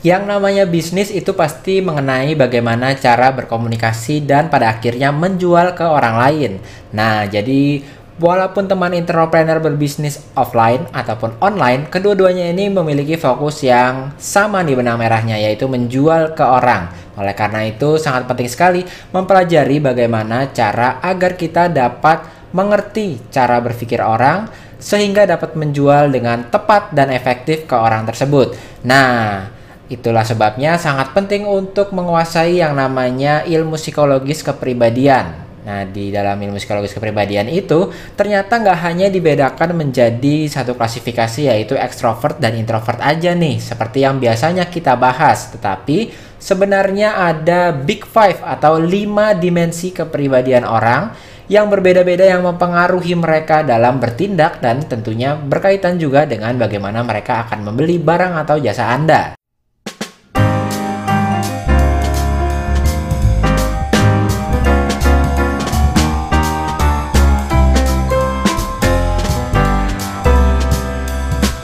Yang namanya bisnis itu pasti mengenai bagaimana cara berkomunikasi dan pada akhirnya menjual ke orang lain. Nah, jadi walaupun teman entrepreneur berbisnis offline ataupun online, kedua-duanya ini memiliki fokus yang sama di benang merahnya yaitu menjual ke orang. Oleh karena itu sangat penting sekali mempelajari bagaimana cara agar kita dapat mengerti cara berpikir orang sehingga dapat menjual dengan tepat dan efektif ke orang tersebut. Nah, Itulah sebabnya sangat penting untuk menguasai yang namanya ilmu psikologis kepribadian. Nah, di dalam ilmu psikologis kepribadian itu ternyata nggak hanya dibedakan menjadi satu klasifikasi yaitu ekstrovert dan introvert aja nih, seperti yang biasanya kita bahas. Tetapi sebenarnya ada big five atau lima dimensi kepribadian orang yang berbeda-beda yang mempengaruhi mereka dalam bertindak dan tentunya berkaitan juga dengan bagaimana mereka akan membeli barang atau jasa Anda.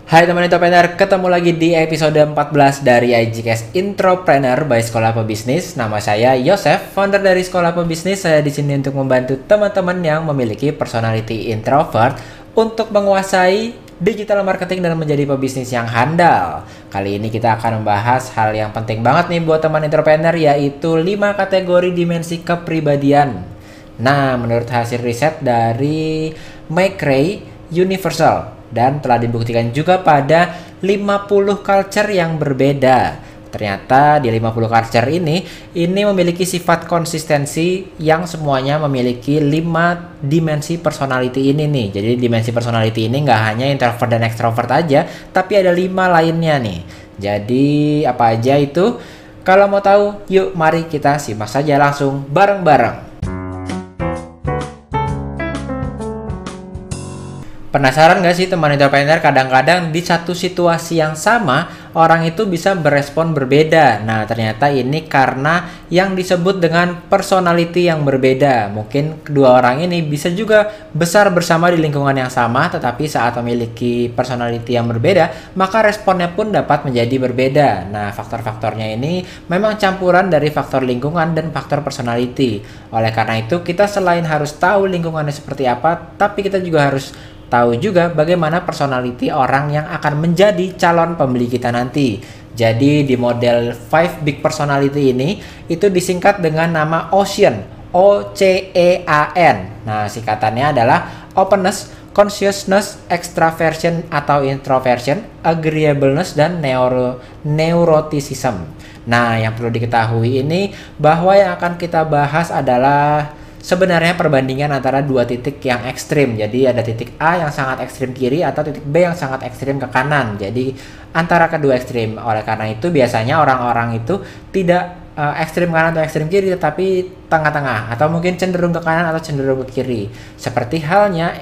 Hai teman entrepreneur, ketemu lagi di episode 14 dari IGCast Intropreneur by Sekolah Pebisnis. Nama saya Yosef, founder dari Sekolah Pebisnis. Saya di sini untuk membantu teman-teman yang memiliki personality introvert untuk menguasai digital marketing dan menjadi pebisnis yang handal. Kali ini kita akan membahas hal yang penting banget nih buat teman entrepreneur yaitu 5 kategori dimensi kepribadian. Nah, menurut hasil riset dari McRae Universal dan telah dibuktikan juga pada 50 culture yang berbeda. Ternyata di 50 culture ini ini memiliki sifat konsistensi yang semuanya memiliki 5 dimensi personality ini nih. Jadi dimensi personality ini nggak hanya introvert dan extrovert aja, tapi ada 5 lainnya nih. Jadi apa aja itu? Kalau mau tahu, yuk mari kita simak saja langsung bareng-bareng. Penasaran gak sih teman entrepreneur kadang-kadang di satu situasi yang sama orang itu bisa berespon berbeda. Nah ternyata ini karena yang disebut dengan personality yang berbeda. Mungkin kedua orang ini bisa juga besar bersama di lingkungan yang sama tetapi saat memiliki personality yang berbeda maka responnya pun dapat menjadi berbeda. Nah faktor-faktornya ini memang campuran dari faktor lingkungan dan faktor personality. Oleh karena itu kita selain harus tahu lingkungannya seperti apa tapi kita juga harus tahu juga bagaimana personality orang yang akan menjadi calon pembeli kita nanti. Jadi di model 5 big personality ini itu disingkat dengan nama Ocean, O C E A N. Nah, singkatannya adalah openness, consciousness, extraversion atau introversion, agreeableness dan neuro neuroticism. Nah, yang perlu diketahui ini bahwa yang akan kita bahas adalah sebenarnya perbandingan antara dua titik yang ekstrim. Jadi ada titik A yang sangat ekstrim kiri atau titik B yang sangat ekstrim ke kanan. Jadi antara kedua ekstrim. Oleh karena itu biasanya orang-orang itu tidak uh, ekstrim kanan atau ekstrim kiri tetapi tengah-tengah atau mungkin cenderung ke kanan atau cenderung ke kiri. Seperti halnya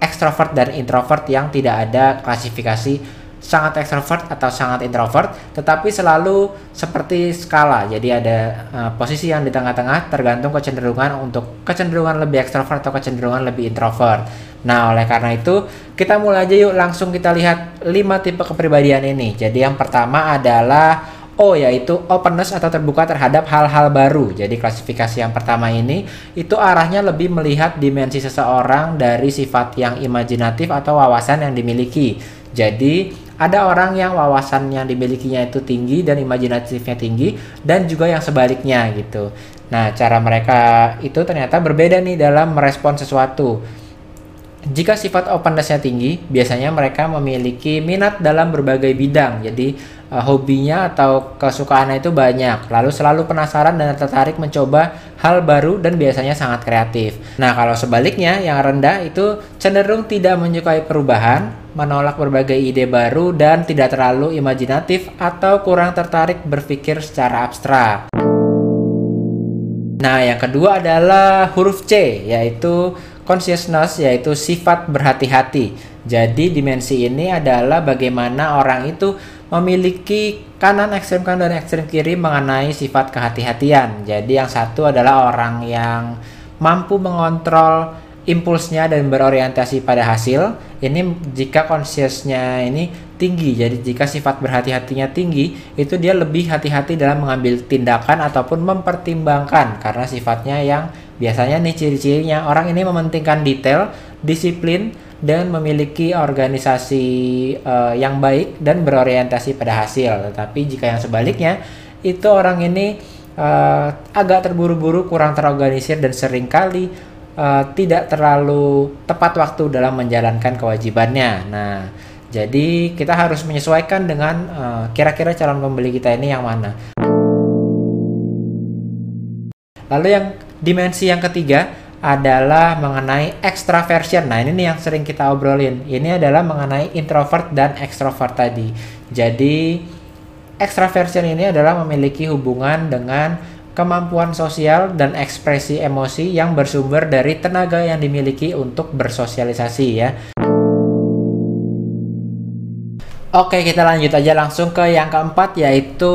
ekstrovert dan introvert yang tidak ada klasifikasi sangat ekstrovert atau sangat introvert, tetapi selalu seperti skala. Jadi ada uh, posisi yang di tengah-tengah tergantung kecenderungan untuk kecenderungan lebih ekstrovert atau kecenderungan lebih introvert. Nah, oleh karena itu, kita mulai aja yuk langsung kita lihat 5 tipe kepribadian ini. Jadi yang pertama adalah O yaitu openness atau terbuka terhadap hal-hal baru. Jadi klasifikasi yang pertama ini itu arahnya lebih melihat dimensi seseorang dari sifat yang imajinatif atau wawasan yang dimiliki. Jadi ada orang yang wawasan yang dimilikinya itu tinggi dan imajinatifnya tinggi dan juga yang sebaliknya gitu. Nah, cara mereka itu ternyata berbeda nih dalam merespon sesuatu. Jika sifat openness-nya tinggi, biasanya mereka memiliki minat dalam berbagai bidang. Jadi uh, hobinya atau kesukaannya itu banyak. Lalu selalu penasaran dan tertarik mencoba hal baru dan biasanya sangat kreatif. Nah, kalau sebaliknya yang rendah itu cenderung tidak menyukai perubahan, menolak berbagai ide baru dan tidak terlalu imajinatif atau kurang tertarik berpikir secara abstrak. Nah, yang kedua adalah huruf C yaitu consciousness yaitu sifat berhati-hati. Jadi dimensi ini adalah bagaimana orang itu memiliki kanan ekstrem kanan dan ekstrem kiri mengenai sifat kehati-hatian. Jadi yang satu adalah orang yang mampu mengontrol impulsnya dan berorientasi pada hasil. Ini jika consciousnya ini tinggi. Jadi jika sifat berhati-hatinya tinggi, itu dia lebih hati-hati dalam mengambil tindakan ataupun mempertimbangkan karena sifatnya yang biasanya nih ciri-cirinya orang ini mementingkan detail, disiplin dan memiliki organisasi uh, yang baik dan berorientasi pada hasil. Tetapi jika yang sebaliknya, itu orang ini uh, agak terburu-buru, kurang terorganisir dan sering kali uh, tidak terlalu tepat waktu dalam menjalankan kewajibannya. Nah, jadi kita harus menyesuaikan dengan kira kira-kira calon pembeli kita ini yang mana. Lalu yang dimensi yang ketiga adalah mengenai extraversion. Nah, ini nih yang sering kita obrolin. Ini adalah mengenai introvert dan extrovert tadi. Jadi, extraversion ini adalah memiliki hubungan dengan kemampuan sosial dan ekspresi emosi yang bersumber dari tenaga yang dimiliki untuk bersosialisasi ya. Oke, kita lanjut aja langsung ke yang keempat yaitu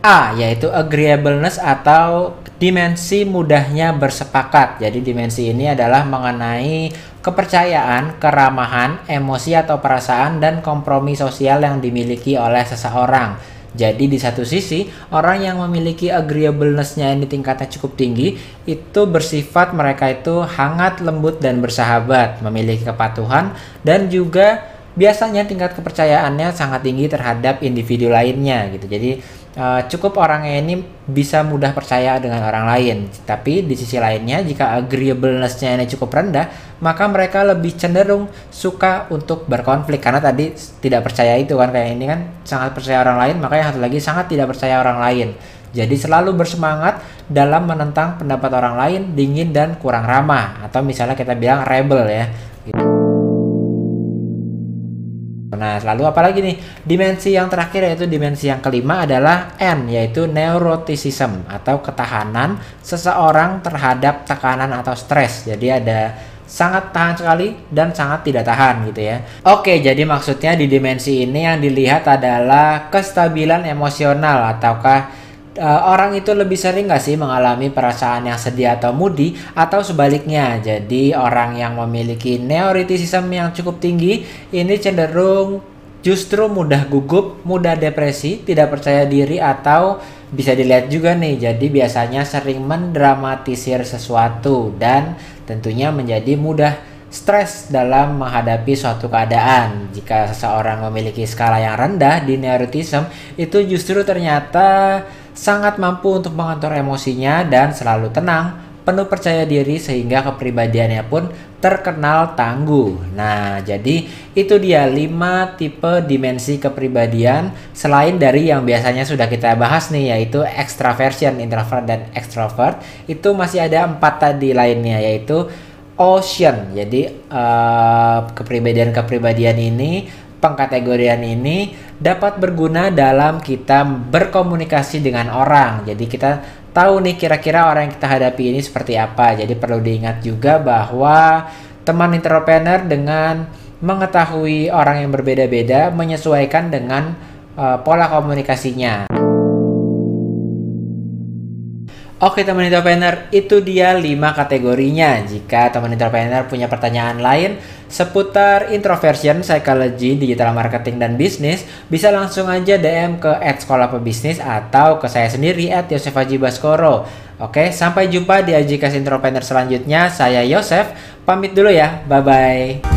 A, yaitu agreeableness atau dimensi mudahnya bersepakat. Jadi dimensi ini adalah mengenai kepercayaan, keramahan, emosi atau perasaan dan kompromi sosial yang dimiliki oleh seseorang. Jadi di satu sisi, orang yang memiliki agreeableness-nya ini tingkatnya cukup tinggi, itu bersifat mereka itu hangat, lembut, dan bersahabat, memiliki kepatuhan, dan juga biasanya tingkat kepercayaannya sangat tinggi terhadap individu lainnya gitu. Jadi uh, cukup orangnya ini bisa mudah percaya dengan orang lain. Tapi di sisi lainnya jika agreeableness-nya ini cukup rendah, maka mereka lebih cenderung suka untuk berkonflik karena tadi tidak percaya itu kan kayak ini kan sangat percaya orang lain, maka yang satu lagi sangat tidak percaya orang lain. Jadi selalu bersemangat dalam menentang pendapat orang lain, dingin dan kurang ramah atau misalnya kita bilang rebel ya. Nah, lalu apalagi nih? Dimensi yang terakhir yaitu dimensi yang kelima adalah N, yaitu neuroticism atau ketahanan seseorang terhadap tekanan atau stres. Jadi ada sangat tahan sekali dan sangat tidak tahan gitu ya. Oke, jadi maksudnya di dimensi ini yang dilihat adalah kestabilan emosional ataukah uh, orang itu lebih sering gak sih mengalami perasaan yang sedih atau moody atau sebaliknya. Jadi orang yang memiliki neuroticism yang cukup tinggi ini cenderung justru mudah gugup, mudah depresi, tidak percaya diri atau bisa dilihat juga nih. Jadi biasanya sering mendramatisir sesuatu dan tentunya menjadi mudah stres dalam menghadapi suatu keadaan. Jika seseorang memiliki skala yang rendah di neuroticism, itu justru ternyata sangat mampu untuk mengatur emosinya dan selalu tenang, penuh percaya diri sehingga kepribadiannya pun terkenal tangguh. Nah, jadi itu dia 5 tipe dimensi kepribadian selain dari yang biasanya sudah kita bahas nih yaitu extraversion, introvert dan extrovert. Itu masih ada empat tadi lainnya yaitu ocean. Jadi uh, kepribadian-kepribadian ini pengkategorian ini dapat berguna dalam kita berkomunikasi dengan orang. Jadi kita tahu nih kira-kira orang yang kita hadapi ini seperti apa. Jadi perlu diingat juga bahwa teman entrepreneur dengan mengetahui orang yang berbeda-beda menyesuaikan dengan uh, pola komunikasinya. Oke teman entrepreneur, itu dia 5 kategorinya. Jika teman entrepreneur punya pertanyaan lain seputar introversion, psychology, digital marketing, dan bisnis, bisa langsung aja DM ke at sekolah pebisnis atau ke saya sendiri at Yosef Haji Baskoro. Oke, sampai jumpa di Ajikas Entrepreneur selanjutnya. Saya Yosef, pamit dulu ya. Bye-bye.